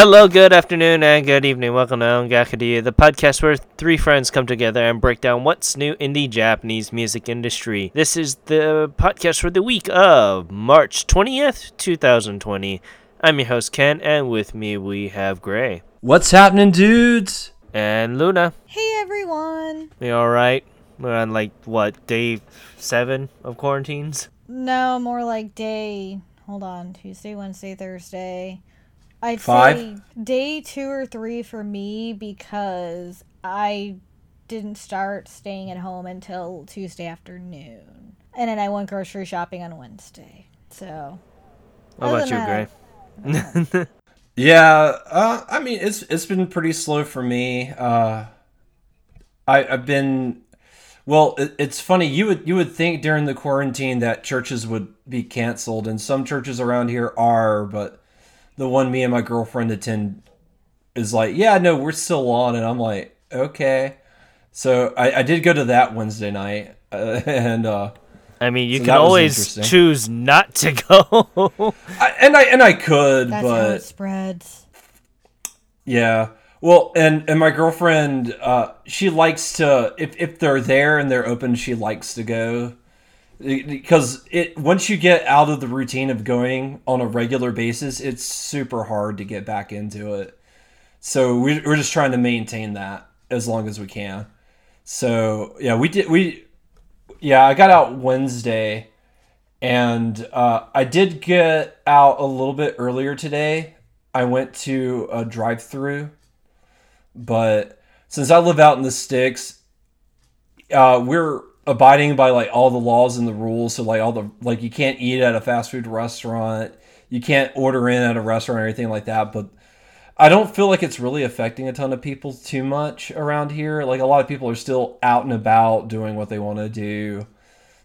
Hello, good afternoon, and good evening. Welcome to Ongakadia, the podcast where three friends come together and break down what's new in the Japanese music industry. This is the podcast for the week of March 20th, 2020. I'm your host, Ken, and with me we have Gray What's happening, dudes? and Luna. Hey everyone! You alright? We're on like, what, day seven of quarantines? No, more like day. Hold on. Tuesday, Wednesday, Thursday. I'd Five? say day two or three for me because I didn't start staying at home until Tuesday afternoon. And then I went grocery shopping on Wednesday. So. How about you, than Gray? Yeah, uh, I mean it's it's been pretty slow for me. Uh, I I've been well. It, it's funny you would you would think during the quarantine that churches would be canceled, and some churches around here are, but the one me and my girlfriend attend is like, yeah, no, we're still on, and I'm like, okay. So I, I did go to that Wednesday night, uh, and uh, I mean, you So can always choose not to go. I, and I and I could, That's how but it spreads. Yeah. Well, and and my girlfriend, uh, she likes to if if they're there and they're open, she likes to go because it once you get out of the routine of going on a regular basis, it's super hard to get back into it. So we, we're just trying to maintain that as long as we can. So yeah, we did we yeah I got out Wednesday, and uh, I did get out a little bit earlier today. I went to a drive-through, but since I live out in the sticks, uh, we're abiding by like all the laws and the rules. So like all the like you can't eat at a fast food restaurant, you can't order in at a restaurant or anything like that. But I don't feel like it's really affecting a ton of people too much around here. Like a lot of people are still out and about doing what they want to do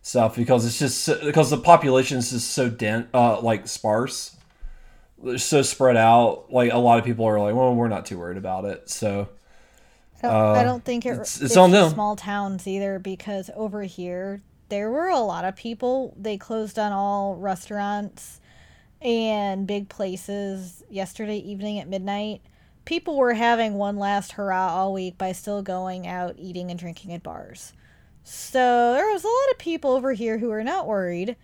stuff because it's just because the population is just so dense, uh, like sparse, They're so spread out. Like a lot of people are like, well, we're not too worried about it. So I don't, I don't think it, Uh, it's- it's, them. small towns either because over here there were a lot of people. They closed on all restaurants and big places yesterday evening at midnight. People were having one last hurrah all week by still going out eating and drinking at bars. So there was a lot of people over here who were not worried.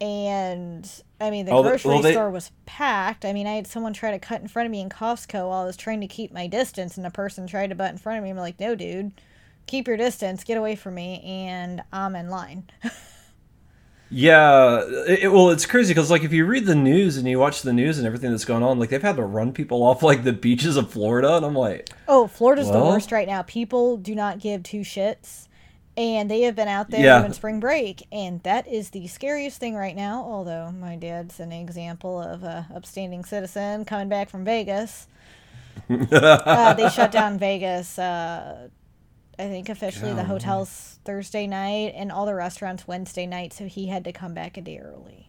And I mean, the Oh, grocery well, they- store was packed. I mean, I had someone try to cut in front of me in Costco while I was trying to keep my distance, and a person tried to butt in front of me. I'm like, no, dude, keep your distance, get away from me, and I'm in line. yeah, it, well, it's crazy because like if you read the news and you watch the news and everything that's going on, like they've had to run people off like the beaches of Florida, and I'm like, oh, Florida's the worst right now. People do not give two shits, and they have been out there Yeah. doing spring break, and that is the scariest thing right now. Although my dad's an example of a upstanding citizen coming back from Vegas. uh, they shut down Vegas. Uh, I think officially the hotels Thursday night and all the restaurants Wednesday night, so he had to come back a day early.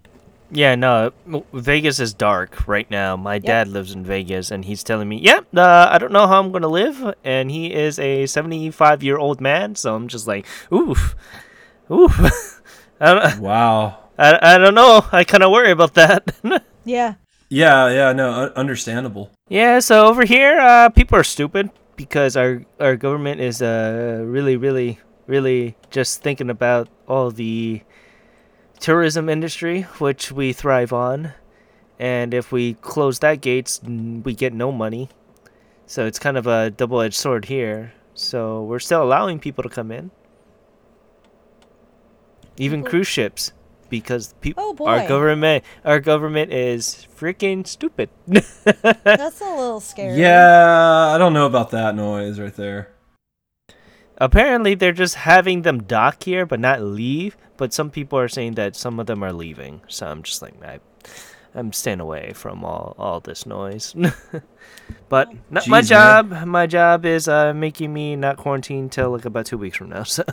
Yeah, no, Vegas is dark right now. My dad lives in Vegas, and he's telling me, "Yep, uh, I don't know how I'm gonna live." And he is a 75 year old man, so I'm just like, "Oof, oof." I don't, wow. I, I don't know. I kind of worry about that. Yeah, Yeah, yeah, no, un- understandable. yeah, so over here, uh, people are stupid because our our government is uh really, really, really just thinking about all the tourism industry, which we thrive on. And if we close that gates, we get no money. So it's kind of a double-edged sword here. So we're still allowing people to come in, even People- cruise ships, because people. Oh, Our government, our government is freaking stupid. that's a little scary. Yeah, I don't know about that noise right there. Apparently, they're just having them dock here, but not leave. But some people are saying that some of them are leaving. So I'm just like, I, I'm staying away from all all this noise. but not my Jeez, job. My job is uh, making me not quarantine till like about two weeks from now. So,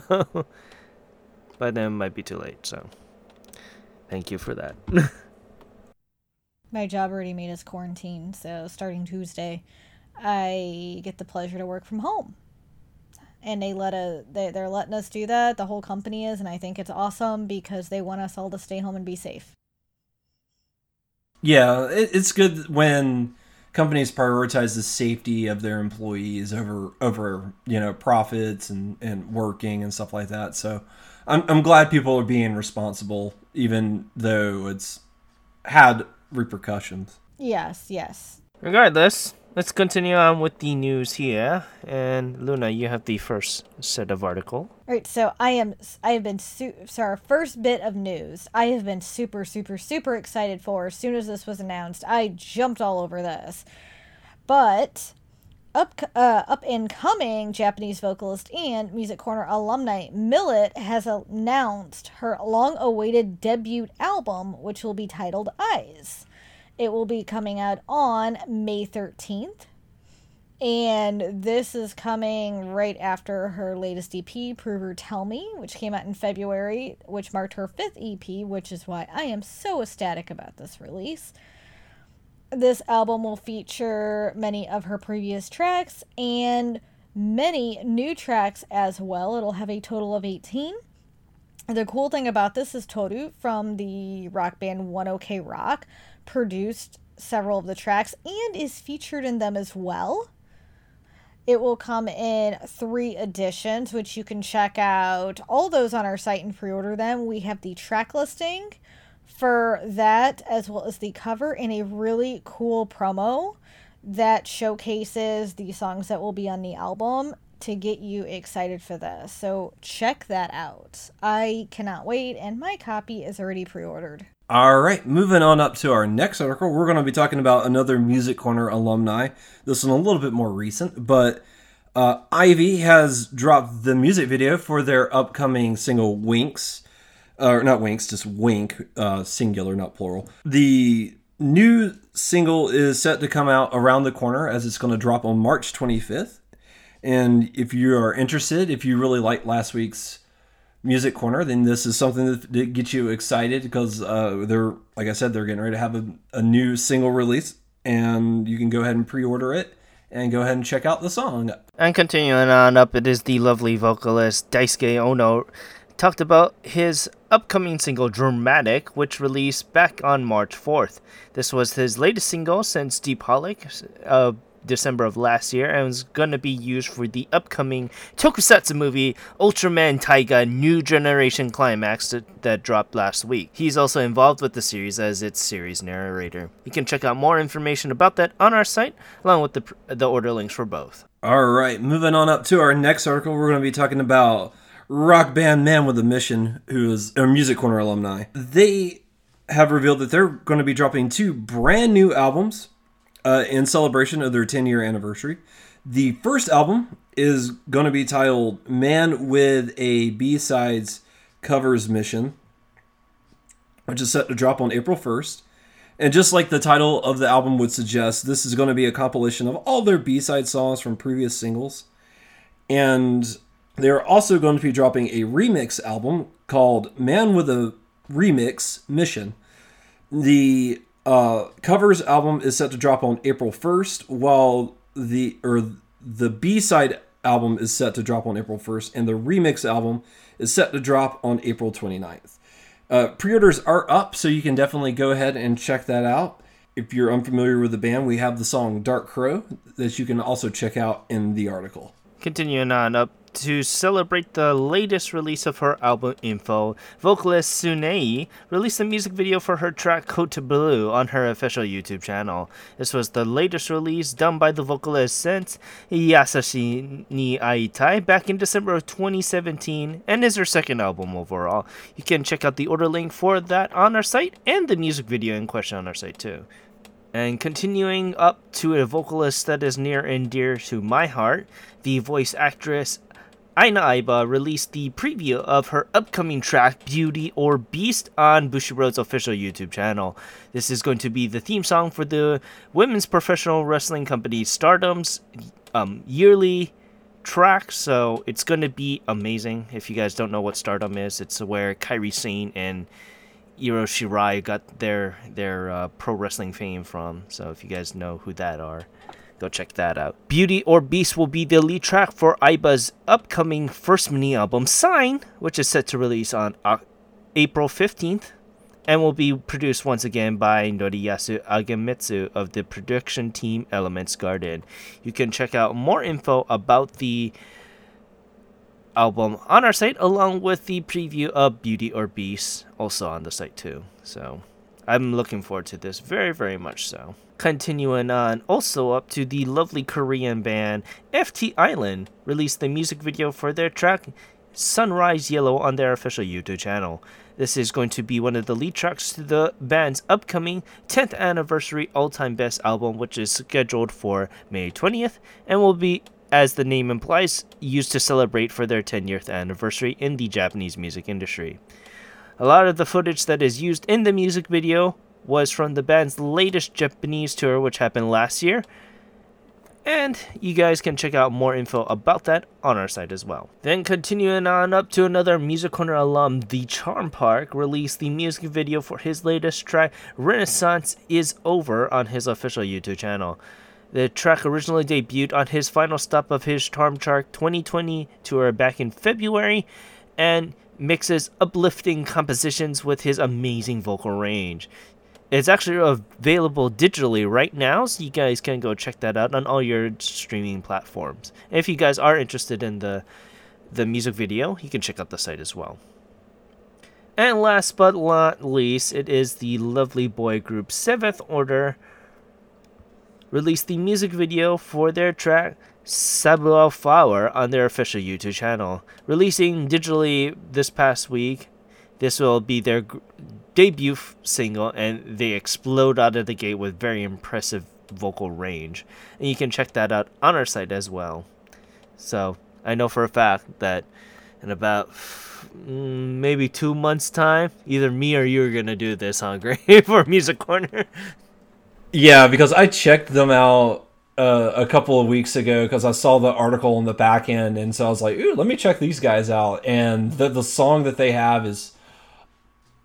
by then it might be too late. So, thank you for that. My job already made us quarantine, so starting Tuesday, I get the pleasure to work from home. And they let a they, they're letting us do that. The whole company is, and I think it's awesome because they want us all to stay home and be safe. Yeah, it, it's good when companies prioritize the safety of their employees over over you know profits and and working and stuff like that. So I'm I'm glad people are being responsible, even though it's had repercussions. Yes, yes. Regardless, let's continue on with the news here. And Luna, you have the first set of article. All right, so I am I have been su- so our first bit of news. I have been super super super excited for as soon as this was announced. I jumped all over this. But up uh, up and coming Japanese vocalist and Music Corner alumni milet has announced her long-awaited debut album which will be titled Eyes. It will be coming out on May 13th. And this is coming right after her latest EP, Prover Tell Me, which came out in February, which marked her fifth EP, which is why I am so ecstatic about this release. This album will feature many of her previous tracks and many new tracks as well. It'll have a total of 18. The cool thing about this is Toru from the rock band ONE OK ROCK produced several of the tracks and is featured in them as well. It will come in three editions, which you can check out all those on our site and pre order them. We have the track listing for that, as well as the cover and a really cool promo that showcases the songs that will be on the album to get you excited for this. So check that out. I cannot wait, and my copy is already pre ordered. All right, moving on up to our next article, we're going to be talking about another Music Corner alumni. This one a little bit more recent, but uh, Ivy has dropped the music video for their upcoming single Winks. Or uh, not Winks, just Wink, uh, singular, not plural. The new single is set to come out around the corner as it's going to drop on March 25th. And if you are interested, if you really like last week's music corner, then this is something that gets you excited because uh, they're, like I said, they're getting ready to have a, a new single release, and you can go ahead and pre-order it and go ahead and check out the song. And continuing on up, it is the lovely vocalist Daisuke Ono talked about his upcoming single Dramatic, which released back on March 4th. This was his latest single since Deep Holic, uh, December of last year and was going to be used for the upcoming tokusatsu movie Ultraman Taiga New Generation Climax that, that dropped last week. He's also involved with the series as its series narrator. You can check out more information about that on our site along with the, the order links for both. All right, moving on up to our next article, we're going to be talking about rock band Man with a Mission, who is a Music Corner alumni. They have revealed that they're going to be dropping two brand new albums uh, in celebration of their 10 year anniversary. The first album is going to be titled Man with a B Sides Covers Mission, which is set to drop on April 1st. And just like the title of the album would suggest, this is going to be a compilation of all their B side songs from previous singles. And they're also going to be dropping a remix album called Man with a Remix Mission. The uh, covers album is set to drop on April 1st, while the or the B side album is set to drop on April 1st, and the remix album is set to drop on April 29th. Uh, pre-orders are up, so you can definitely go ahead and check that out. If you're unfamiliar with the band, we have the song Dark Crow that you can also check out in the article. Continuing on up to celebrate the latest release of her album Info, vocalist Tsunei released a music video for her track Code to Blue on her official YouTube channel. This was the latest release done by the vocalist since Yasashi ni Aitai back in December of 2017 and is her second album overall. You can check out the order link for that on our site and the music video in question on our site too. And continuing up to a vocalist that is near and dear to my heart, the voice actress Aina Aiba released the preview of her upcoming track Beauty or Beast on Bushiroad's official YouTube channel. This is going to be the theme song for the women's professional wrestling company Stardom's um, yearly track, so it's going to be amazing. If you guys don't know what Stardom is, it's where Kairi Sane and Io Shirai got their their uh, pro wrestling fame from. So if you guys know who that are, Go check that out. Beauty or Beast will be the lead track for Aiba's upcoming first mini album, Sign, which is set to release on April 15th. and will be produced once again by Noriyasu Agemitsu of the production team Elements Garden. You can check out more info about the album on our site, along with the preview of Beauty or Beast, also on the site too. So I'm looking forward to this very, very much so. Continuing on, also up to the lovely Korean band FT Island released the music video for their track Sunrise Yellow on their official YouTube channel. This is going to be one of the lead tracks to the band's upcoming 10th anniversary all time best album, which is scheduled for May 20th and will be, as the name implies, used to celebrate for their 10th anniversary in the Japanese music industry. A lot of the footage that is used in the music video was from the band's latest Japanese tour, which happened last year, and you guys can check out more info about that on our site as well. Then continuing on up to another Music Corner alum, The Charm Park released the music video for his latest track, Renaissance is Over, on his official YouTube channel. The track originally debuted on his final stop of his Charm Park 2020 tour back in February and mixes uplifting compositions with his amazing vocal range. It's actually available digitally right now, so you guys can go check that out on all your streaming platforms. And if you guys are interested in the the music video, you can check out the site as well. And last but not least, it is the lovely boy group Seventh Order released the music video for their track Sabuao Flower on their official YouTube channel. Releasing digitally this past week, this will be their debut f- single, and they explode out of the gate with very impressive vocal range. And you can check that out on our site as well. So I know for a fact that in about maybe two months' time, either me or you are gonna do this on Grave for Music Corner. Yeah, because I checked them out uh, a couple of weeks ago because I saw the article on the back end, and so I was like, "Ooh, let me check these guys out." And the the song that they have is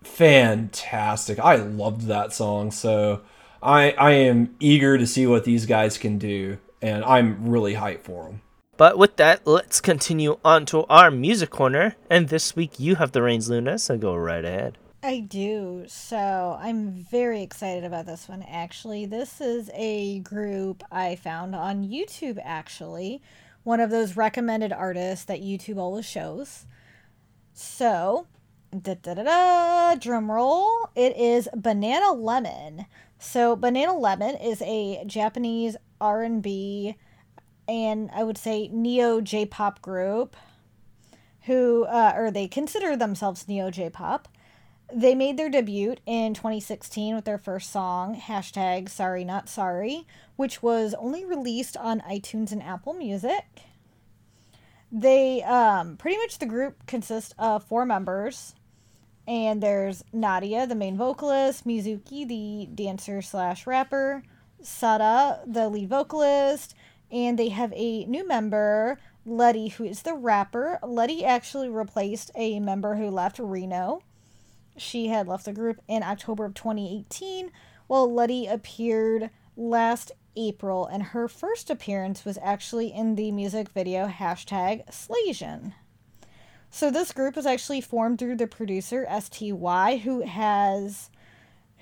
fantastic. I loved that song, so I I am eager to see what these guys can do, and I'm really hyped for them. But with that, let's continue on to our music corner. And this week you have the reins, Luna, so go right ahead. I do. So I'm very excited about this one, actually. This is a group I found on YouTube, actually. One of those recommended artists that YouTube always shows. So da da da da drum roll it is banana lemon so banana lemon is a japanese r&b and i would say neo j-pop group who uh, or they consider themselves neo j-pop they made their debut in 2016 with their first song hashtag sorry not sorry which was only released on itunes and apple music they um, pretty much the group consists of four members and there's Nadia, the main vocalist, Mizuki, the dancer slash rapper, Sada, the lead vocalist, and they have a new member, Letty, who is the rapper. Letty actually replaced a member who left, Reno. She had left the group in October of 2018, while Letty appeared last April, and her first appearance was actually in the music video hashtag Slasian. So this group was actually formed through the producer STY, who has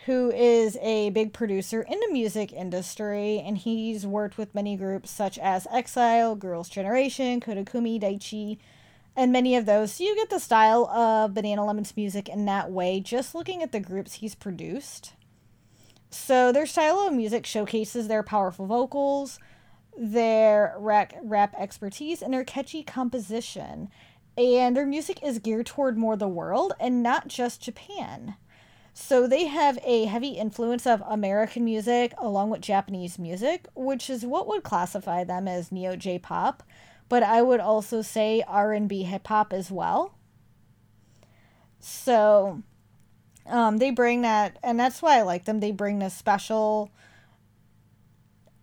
who is a big producer in the music industry, and he's worked with many groups such as Exile, Girls' Generation, Koda Kumi, Daichi, and many of those. So you get the style of Banana Lemon's music in that way, just looking at the groups he's produced. So their style of music showcases their powerful vocals, their rap, rap expertise, and their catchy composition and their music is geared toward more the world and not just Japan. So they have a heavy influence of American music along with Japanese music, which is what would classify them as neo J-pop, but I would also say R&B hip hop as well. So um, they bring that, and that's why I like them. They bring this special.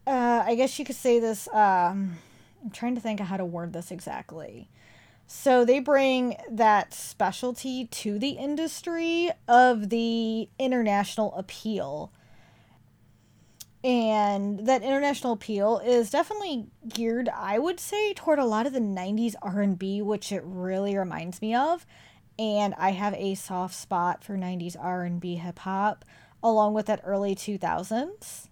Uh, I guess you could say this. Um, I'm trying to think of how to word this exactly. So they bring that specialty to the industry of the international appeal. And that international appeal is definitely geared, I would say, toward a lot of the 90s R&B, which it really reminds me of. and I have a soft spot for 90s R&B hip hop along with that early 2000s.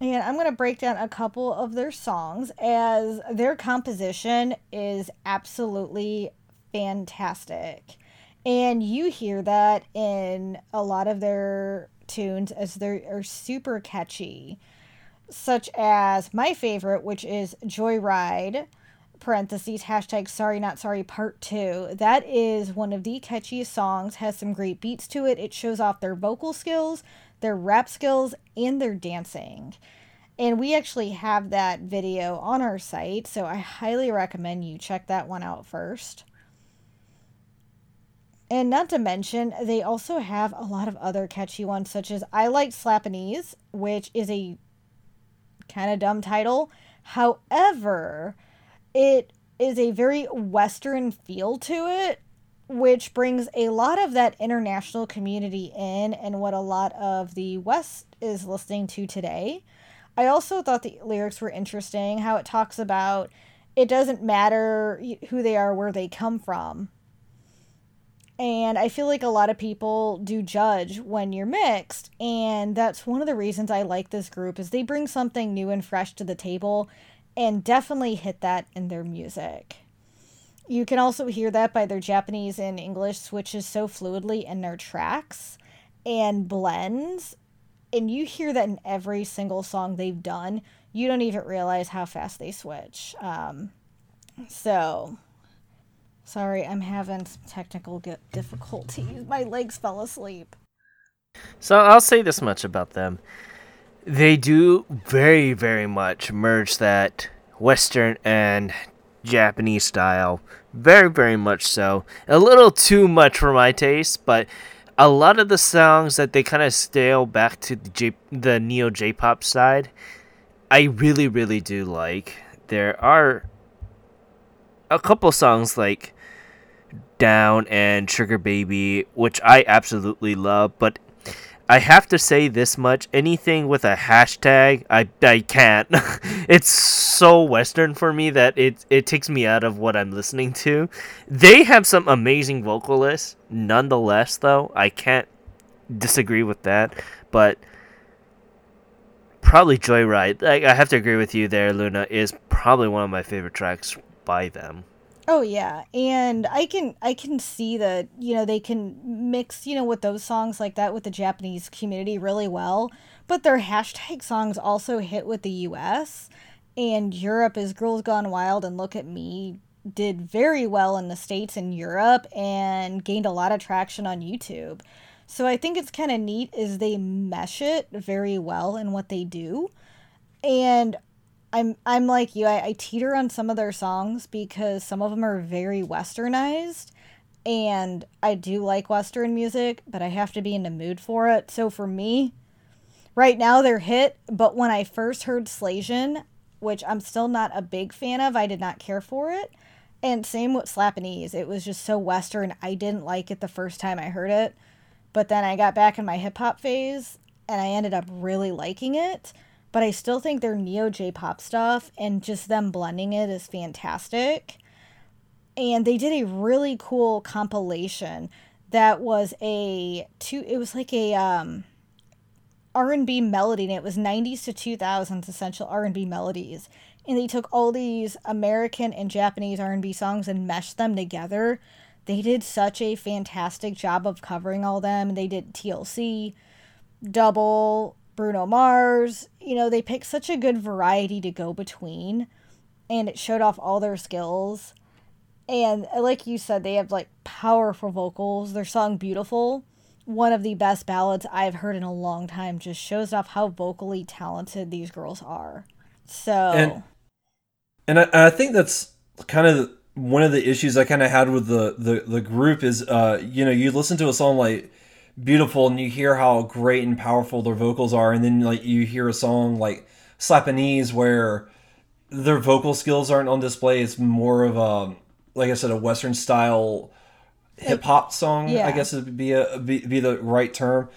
And I'm going to break down a couple of their songs as their composition is absolutely fantastic. And you hear that in a lot of their tunes as they are super catchy, such as my favorite, which is Joyride, parentheses, hashtag sorry not sorry part two. That is one of the catchiest songs, has some great beats to it. It shows off their vocal skills, their rap skills, and their dancing. And we actually have that video on our site, so I highly recommend you check that one out first. And not to mention, they also have a lot of other catchy ones, such as I Like Slapanese, which is a kind of dumb title. However, it is a very Western feel to it, which brings a lot of that international community in and what a lot of the West is listening to today. I also thought the lyrics were interesting, how it talks about it doesn't matter who they are, where they come from and I feel like a lot of people do judge when you're mixed, and that's one of the reasons I like this group is they bring something new and fresh to the table and definitely hit that in their music. You can also hear that by their Japanese and English switches so fluidly in their tracks and blends. And you hear that in every single song they've done. You don't even realize how fast they switch. Um, so Sorry, I'm having some technical difficulties. My legs fell asleep. So I'll say this much about them. They do very, very much merge that Western and Japanese style. Very, very much so. A little too much for my taste, but a lot of the songs that they kind of stale back to the, J- the neo J-pop side, I really, really do like. There are a couple songs like down and Sugar Baby, which I absolutely love, but I have to say this much: anything with a hashtag, I I can't. it's so Western for me that it it takes me out of what I'm listening to. They have some amazing vocalists, nonetheless. Though I can't disagree with that, but probably Joyride. Like I have to agree with you there, Luna. Is probably one of my favorite tracks by them. Oh yeah, and I can I can see that you know they can mix you know with those songs like that with the Japanese community really well, but their hashtag songs also hit with the U.S. and Europe is Girls Gone Wild and Look at Me did very well in the states and Europe and gained a lot of traction on YouTube. So I think it's kind of neat is they mesh it very well in what they do. And I'm I'm like you. I, I teeter on some of their songs because some of them are very westernized, and I do like western music, but I have to be in the mood for it. So for me, right now they're hit. But when I first heard Slasian, which I'm still not a big fan of, I did not care for it. And same with Slapanese. It was just so western. I didn't like it the first time I heard it, but then I got back in my hip hop phase, and I ended up really liking it but I still think their neo J pop stuff and just them blending it is fantastic. And they did a really cool compilation that was a two it was like a um R&B melody and it was 90s to 2000s essential R&B melodies and they took all these American and Japanese R&B songs and meshed them together. They did such a fantastic job of covering all them. They did TLC, Double, Bruno Mars. You know, they picked such a good variety to go between, and it showed off all their skills. And uh, like you said, they have like powerful vocals. Their song Beautiful, one of the best ballads I've heard in a long time, just shows off how vocally talented these girls are. So, and, and I, I think that's kind of one of the issues I kind of had with the, the, the group is, uh, you know, you listen to a song like beautiful and you hear how great and powerful their vocals are and then like you hear a song like Slapanese where their vocal skills aren't on display it's more of a like I said a western style hip hop song yeah. I guess would be a be, be the right term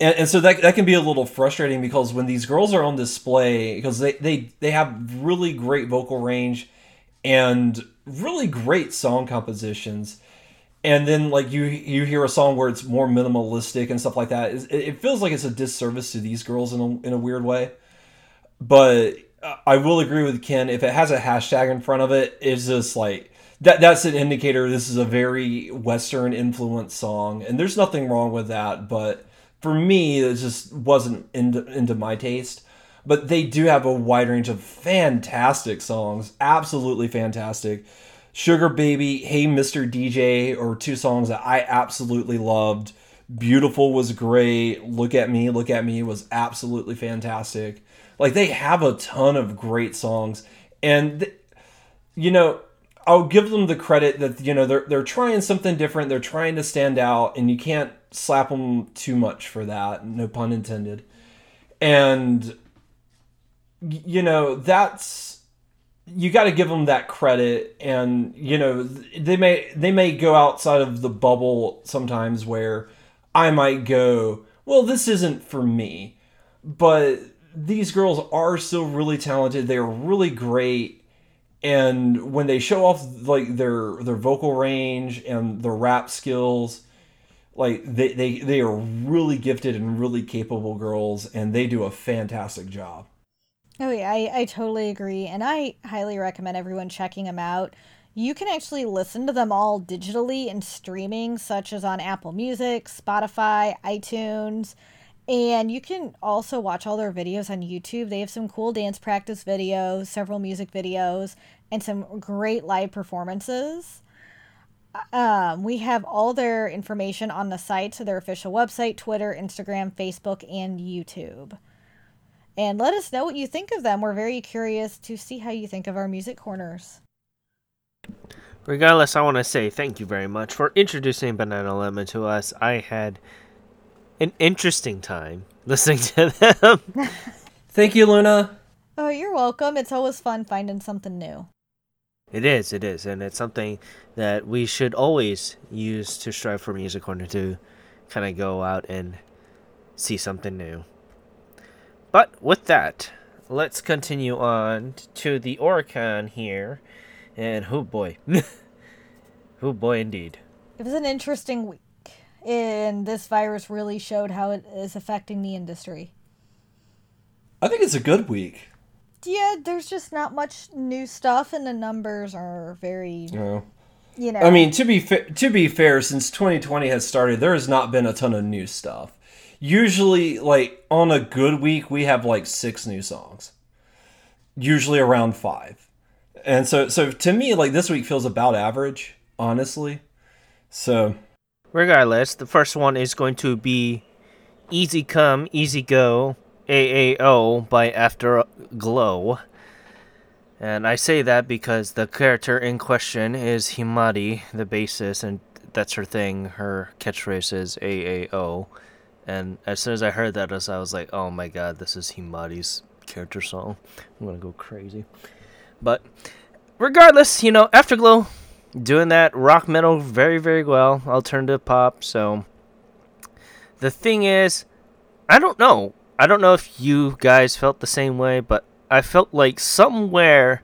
and, and so that, that can be a little frustrating because when these girls are on display because they, they they have really great vocal range and really great song compositions and then like you you hear a song where it's more minimalistic and stuff like that. It, it feels like it's a disservice to these girls in a, in a weird way. But i will agree with ken. If it has a hashtag in front of it it's just like that that's an indicator this is a very western influenced song. And there's nothing wrong with that. But for me it just wasn't into, into my taste. But they do have a wide range of fantastic songs. Absolutely fantastic sugar baby hey mr dj or two songs that i absolutely loved beautiful was great look at me look at me was absolutely fantastic like they have a ton of great songs and th- you know I'll give them the credit that you know they're they're trying something different. They're trying to stand out, and you can't slap them too much for that. No pun intended. And you know that's you got to give them that credit. And you know they may they may go outside of the bubble sometimes where I might go, well, this isn't for me, but these girls are still really talented. They are really great and when they show off like their their vocal range and their rap skills like they, they they are really gifted and really capable girls and they do a fantastic job oh yeah I, I totally agree and i highly recommend everyone checking them out you can actually listen to them all digitally and streaming such as on apple music spotify itunes and you can also watch all their videos on YouTube. They have some cool dance practice videos, several music videos, and some great live performances. Um, we have all their information on the site, so their official website, Twitter, Instagram, Facebook, and YouTube. And let us know what you think of them. We're very curious to see how you think of our music corners. Regardless, I want to say thank you very much for introducing Banana Lemon to us. I had an interesting time listening to them. Thank you, Luna. Oh, you're welcome. It's always fun finding something new. It is, it is, and it's something that we should always use to strive for Music Corner to kind of go out and see something new. But with that, let's continue on to the Oricon here, and oh boy, oh boy, indeed. It was an interesting week and this virus really showed how it is affecting the industry. I think it's a good week. Yeah, there's just not much new stuff, and the numbers are very. No. You know. I mean, to be fa- to be fair, since 2020 has started, there has not been a ton of new stuff. Usually, like on a good week, we have like six new songs. Usually around five, and so so to me, like this week feels about average, honestly. So regardless, the first one is going to be Easy Come, Easy Go, AAO by Afterglow. And I say that because the character in question is Himari, the bassist, and that's her thing. Her catchphrase is AAO. And as soon as I heard that, I was like, oh my god, this is Himari's character song. I'm gonna go crazy. But regardless, you know, Afterglow doing that rock metal very very well alternative pop so the thing is i don't know i don't know if you guys felt the same way but i felt like somewhere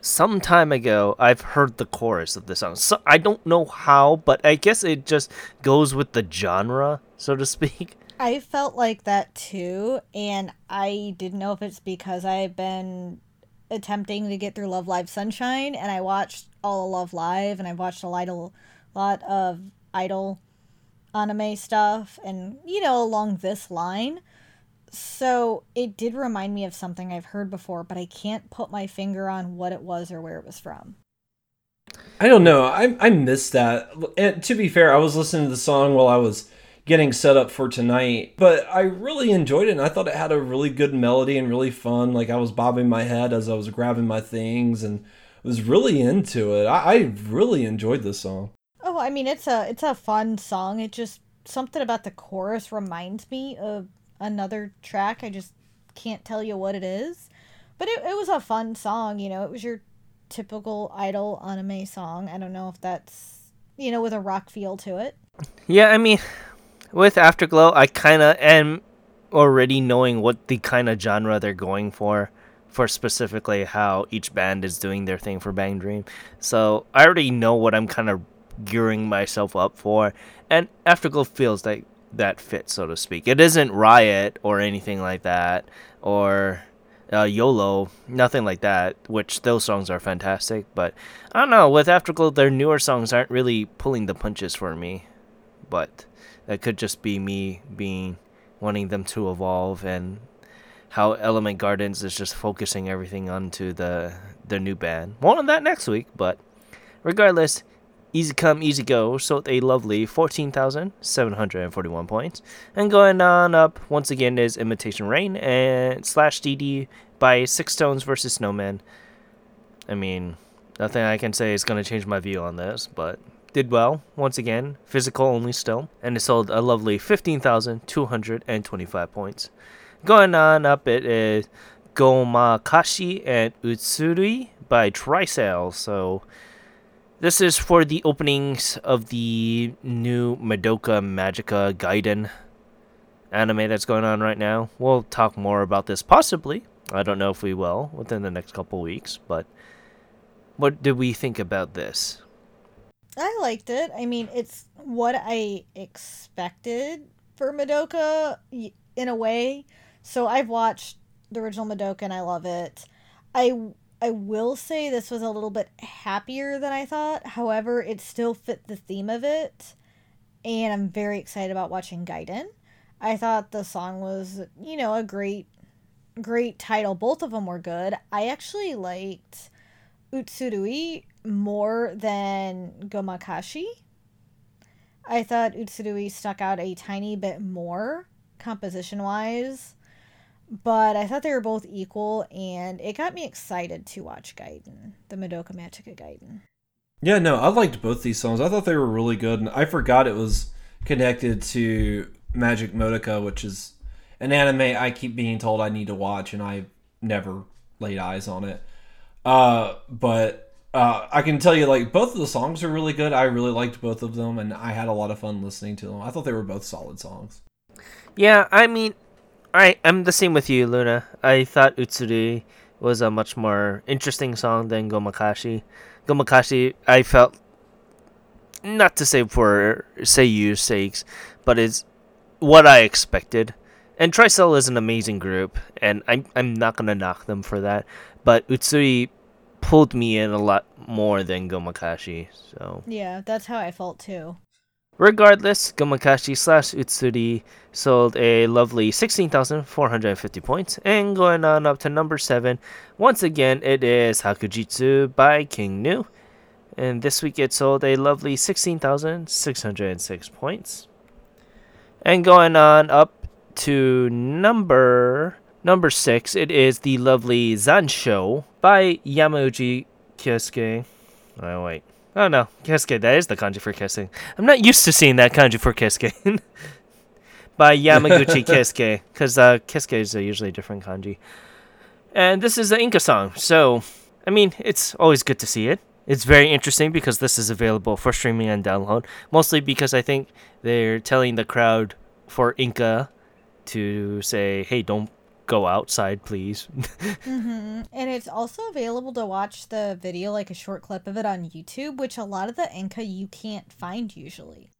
some time ago i've heard the chorus of the song so i don't know how but i guess it just goes with the genre so to speak i felt like that too and i didn't know if it's because i've been attempting to get through Love Live Sunshine, and I watched all of Love Live, and I've watched a lot, of idol anime stuff, and you know along this line. So it did remind me of something I've heard before, but I can't put my finger on what it was or where it was from. I don't know. I I missed that. And to be fair, I was listening to the song while I was getting set up for tonight. But I really enjoyed it and I thought it had a really good melody and really fun. Like I was bobbing my head as I was grabbing my things and was really into it. I, I really enjoyed this song. Oh, I mean it's a it's a fun song. It just something about the chorus reminds me of another track. I just can't tell you what it is. But it, it was a fun song, you know, it was your typical idol anime song. I don't know if that's you know, with a rock feel to it. Yeah, I mean with Afterglow, I kind of am already knowing what the kind of genre they're going for for specifically how each band is doing their thing for Bang Dream. So I already know what I'm kind of gearing myself up for, and Afterglow feels like that fit, so to speak. It isn't Riot or anything like that, or uh, YOLO, nothing like that, which those songs are fantastic. But I don't know, with Afterglow, their newer songs aren't really pulling the punches for me. But that could just be me being wanting them to evolve and how Element Gardens is just focusing everything onto the their new band. More on that next week, but regardless, Easy Come, Easy Go sold a lovely 14,741 points. And going on up once again is Imitation Rain and Slash DD by SixTONES versus Snowman. I mean, nothing I can say is going to change my view on this, but did well once again, physical only still, and it sold a lovely 15,225 points. Going on up, it is Gomakashi and Utsuri by TrySail. So this is for the openings of the new Madoka Magica Gaiden anime that's going on right now. We'll talk more about this possibly. I don't know if we will within the next couple weeks, but what did we think about this? I liked it. I mean, it's what I expected for Madoka in a way. So I've watched the original Madoka and I love it. I I will say this was a little bit happier than I thought. However, it still fit the theme of it. And I'm very excited about watching Gaiden. I thought the song was, you know, a great great title. Both of them were good. I actually liked Utsurui more than Gomakashi. I thought Utsurui stuck out a tiny bit more composition wise but I thought they were both equal, and it got me excited to watch Gaiden, the Madoka Magica Gaiden. Yeah, no, I liked both these songs. I thought they were really good, and I forgot it was connected to Magic Modica, which is an anime I keep being told I need to watch, and I never laid eyes on it. Uh, but uh, I can tell you, like, both of the songs are really good. I really liked both of them, and I had a lot of fun listening to them. I thought they were both solid songs. Yeah, I mean, I I'm the same with you, Luna. I thought Utsuri was a much more interesting song than Gomakashi. Gomakashi, I felt not to say for Seiyu's sakes, but it's what I expected. And TrySail is an amazing group, and I'm I'm not gonna knock them for that. But Utsuri pulled me in a lot more than Gomakashi. So yeah, that's how I felt too. Regardless, Gomakashi slash Utsuri sold a lovely 16,450 points. And going on up to number 7, once again, it is Hakujitsu by King Gnu. And this week it sold a lovely 16,606 points. And going on up to number number 6, it is the lovely Zansho by Yamauchi Kyosuke. Oh, wait. Oh no, Keisuke, that is the kanji for kissing. I'm not used to seeing that kanji for Keisuke. By Yamaguchi Keisuke, because uh, is usually a different kanji. And this is the enka song, so, I mean, it's always good to see it. It's very interesting because this is available for streaming and download, mostly because I think they're telling the crowd for enka to say, hey, don't go outside, please. mm-hmm. And it's also available to watch the video, like a short clip of it on YouTube, which a lot of the enka you can't find usually.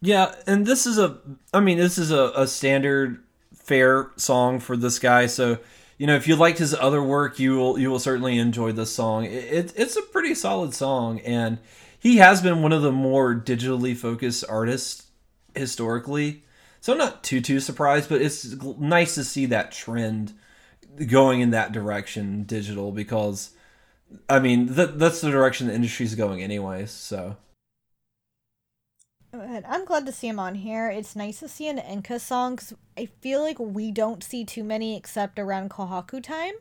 Yeah, and this is a, I mean, this is a, a standard fair song for this guy. So, you know, if you liked his other work, you will you will certainly enjoy this song. It, it, it's a pretty solid song, and he has been one of the more digitally focused artists historically. So I'm not too too surprised, but it's nice to see that trend going in that direction, digital, because I mean that that's the direction the industry's going, anyways. So. I'm glad to see him on here. It's nice to see an enka song because I feel like we don't see too many except around Kohaku time,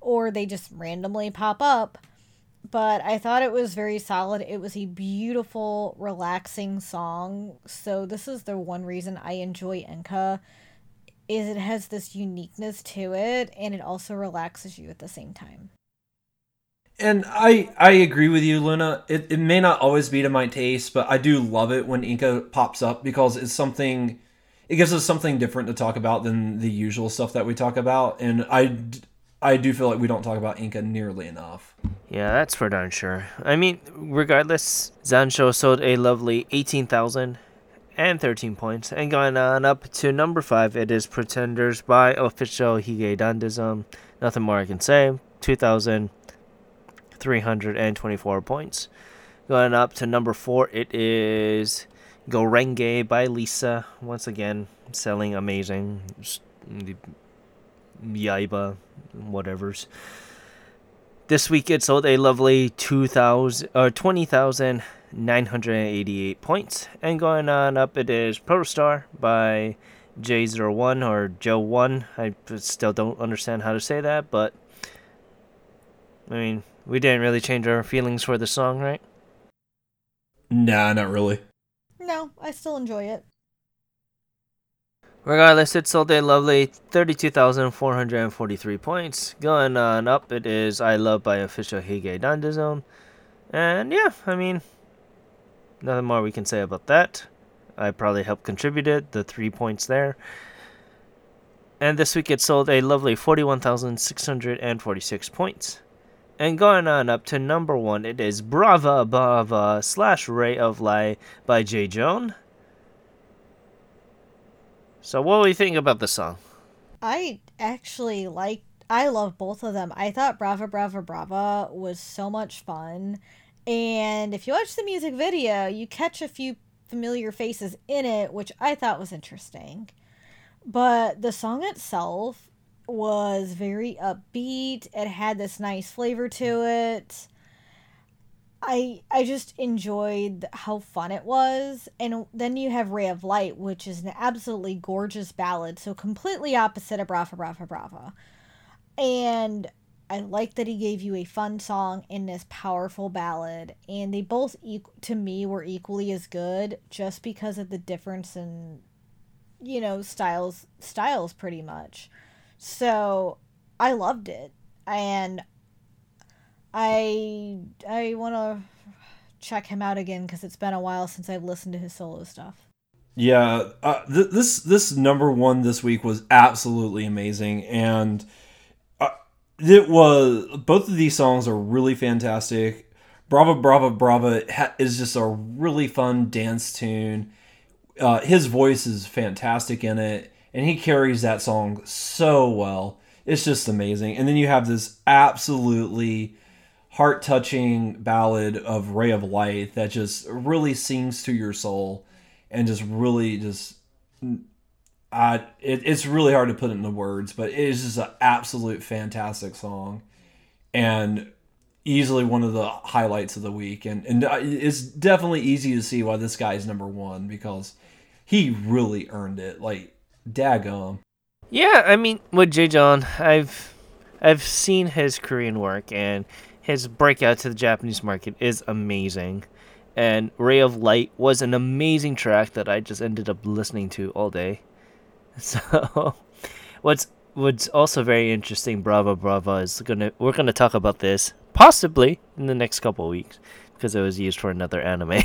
or they just randomly pop up but I thought it was very solid. It was a beautiful, relaxing song. So this is the one reason I enjoy enka is it has this uniqueness to it and it also relaxes you at the same time. And I I agree with you, Luna. It, it may not always be to my taste, but I do love it when enka pops up because it's something it gives us something different to talk about than the usual stuff that we talk about. And I I do feel like we don't talk about enka nearly enough. Yeah, that's for darn sure. I mean, regardless, Zansho sold a lovely 18,013 points. And going on up to number 5, it is Pretenders by Official Hige Dandism. Nothing more I can say. 2,324 points. Going up to number 4, it is Gurenge by Lisa. Once again, selling amazing. Yaiba, whatever's. This week it sold a lovely 2,000 or uh, 20,988 points. And going on up, it is Protostar by J01 or Joe1. I still don't understand how to say that, but I mean, we didn't really change our feelings for the song, right? Nah, not really. No, I still enjoy it. Regardless, it sold a lovely 32,443 points. Going on up, it is I Love by official Hige Dandism. And yeah, I mean, nothing more we can say about that. I probably helped contribute it, the three points there. And this week it sold a lovely 41,646 points. And going on up to number one, it is Brava Brava slash Ray of Light by J-JUN. So, what do you think about the song? I actually like. I love both of them. I thought Brava Brava Brava was so much fun. And if you watch the music video, you catch a few familiar faces in it, which I thought was interesting. But the song itself was very upbeat. It had this nice flavor to it. I I just enjoyed how fun it was. And then you have Ray of Light, which is an absolutely gorgeous ballad, so completely opposite of Brava Brava Brava. And I like that he gave you a fun song in this powerful ballad, and they both to me were equally as good, just because of the difference in, you know, styles styles pretty much. So I loved it, and I I want to check him out again because it's been a while since I've listened to his solo stuff. Yeah, uh, th- this this number one this week was absolutely amazing, and uh, it was both of these songs are really fantastic. Brava Brava Brava ha- is just a really fun dance tune. Uh, his voice is fantastic in it, and he carries that song so well. It's just amazing. And then you have this absolutely heart touching ballad of Ray of Light that just really sings to your soul and just really just. I, it, it's really hard to put it into words, but it is just an absolute fantastic song, and easily one of the highlights of the week. And and uh, it's definitely easy to see why this guy is number one because he really earned it. Like daggum. Yeah, I mean with Jay John, I've I've seen his Korean work and his breakout to the Japanese market is amazing. And Ray of Light was an amazing track that I just ended up listening to all day. So, what's what's also very interesting, Brava Brava, is gonna we're gonna talk about this possibly in the next couple weeks because it was used for another anime.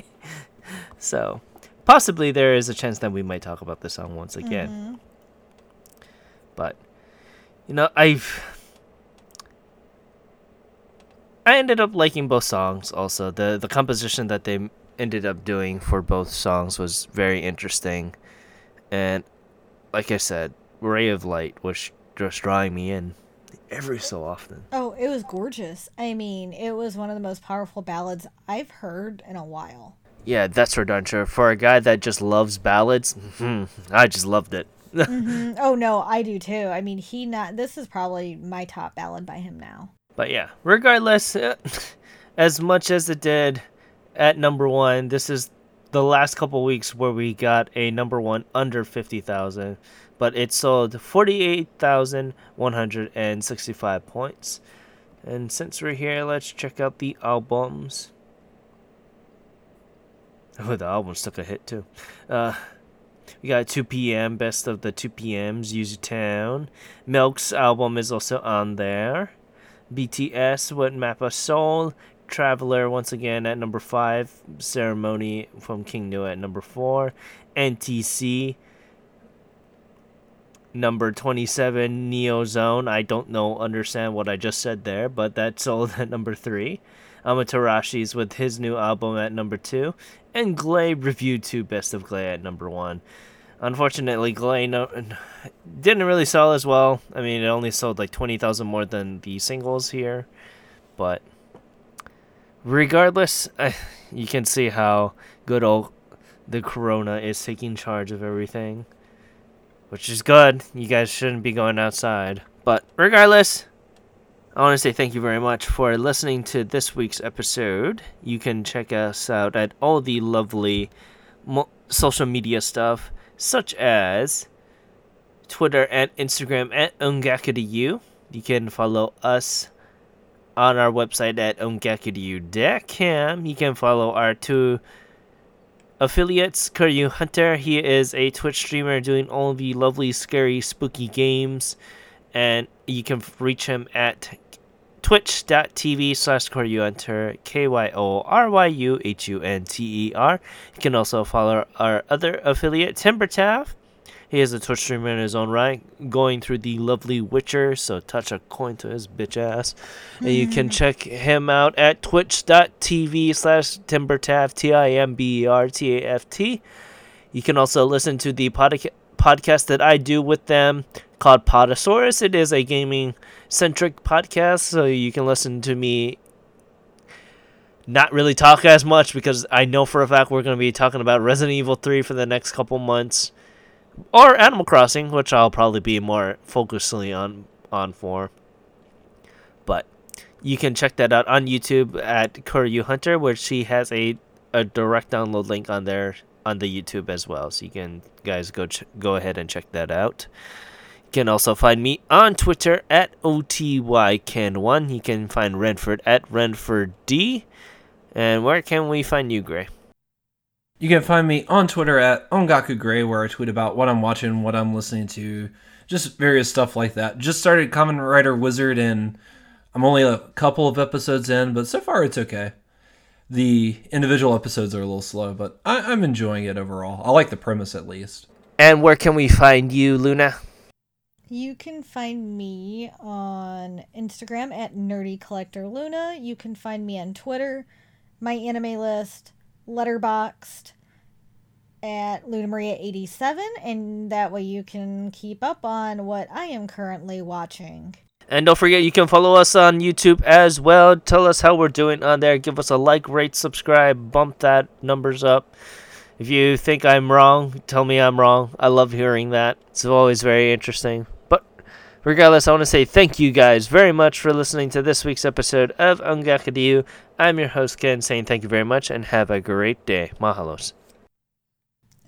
so, possibly there is a chance that we might talk about this song once again. Mm-hmm. But you know, I've I ended up liking both songs. Also, the the composition that they ended up doing for both songs was very interesting, and like I said, Ray of Light was just drawing me in every so often. Oh, it was gorgeous. I mean, it was one of the most powerful ballads I've heard in a while. Yeah, that's for darn sure. For a guy that just loves ballads, I just loved it. mm-hmm. Oh no, I do too. I mean, he not. This is probably my top ballad by him now. But yeah, regardless, as much as it did at number one, this is the last couple weeks where we got a number one under 50,000, but it sold 48,165 points. And since we're here, let's check out the albums. Oh, the albums took a hit too. Uh, we got 2 p.m. Best of the 2 p.m.s, Use Town. Milk's album is also on there. BTS with Mappa Soul. Traveler once again at number five. Ceremony from King Gnu at number four. NTC number 27 Neo Zone. I don't know understand what I just said there, but that sold at number 3. Amaterashi's with his new album at number 2 and Glay reviewed 2 Best of Glay at number 1. Unfortunately, Glay no, didn't really sell as well. I mean, it only sold like 20,000 more than the singles here, but regardless, I, you can see how good old the corona is taking charge of everything which is good. You guys shouldn't be going outside. But regardless, I want to say thank you very much for listening to this week's episode. You can check us out at all the lovely mo- social media stuff, such as Twitter and Instagram at ongakudyu. You can follow us on our website at ongakudyu.com. You can follow our two affiliates, Kyoryu Hunter. He is a Twitch streamer doing all the lovely, scary, spooky games. And you can reach him at twitch.tv slash Hunter, K-Y-O-R-Y-U-H-U-N-T-E-R. You can also follow our other affiliate, Timbertaft. He is a Twitch streamer in his own right, going through the lovely Witcher, so touch a coin to his bitch ass. And you can mm. check him out at twitch.tv slash timbertaft, T I M B E R T A F T. You can also listen to the podca- podcast that I do with them called Podosaurus. It is a gaming centric podcast, so you can listen to me not really talk as much because I know for a fact we're going to be talking about Resident Evil 3 for the next couple months or Animal Crossing, which I'll probably be more focusedly on on for. But you can check that out on YouTube at Kyoryu Hunter, where she has a a direct download link on there on the YouTube as well. So you can guys go ch- go ahead and check that out. You can also find me on Twitter at OTYCan1. You can find Renford at RenfordD. And where can we find you, Gray? You can find me on Twitter at Ongaku Gray, where I tweet about what I'm watching, what I'm listening to, just various stuff like that. Just started Kamen Rider Wizard, and I'm only a couple of episodes in, but so far it's okay. The individual episodes are a little slow, but I- I'm enjoying it overall. I like the premise at least. And where can we find you, Luna? You can find me on Instagram at Nerdy Collector Luna. You can find me on Twitter, my anime list, Letterboxd at Luna Maria 87, and that way you can keep up on what I am currently watching. And don't forget, you can follow us on YouTube as well. Tell us how we're doing on there. Give us a like, rate, subscribe, bump that numbers up. If you think I'm wrong, tell me I'm wrong. I love hearing that. It's always very interesting. Regardless, I want to say thank you guys very much for listening to this week's episode of Ungakadiu. I'm your host, Ken, saying thank you very much and have a great day. Mahalos.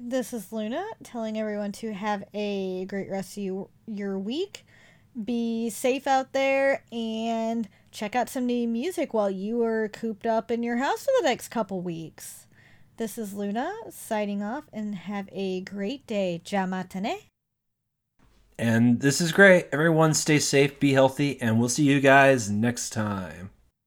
This is Luna telling everyone to have a great rest of you, your week. Be safe out there and check out some new music while you are cooped up in your house for the next couple weeks. This is Luna signing off and have a great day. Jamatane. And this is great. Everyone stay safe, be healthy, and we'll see you guys next time.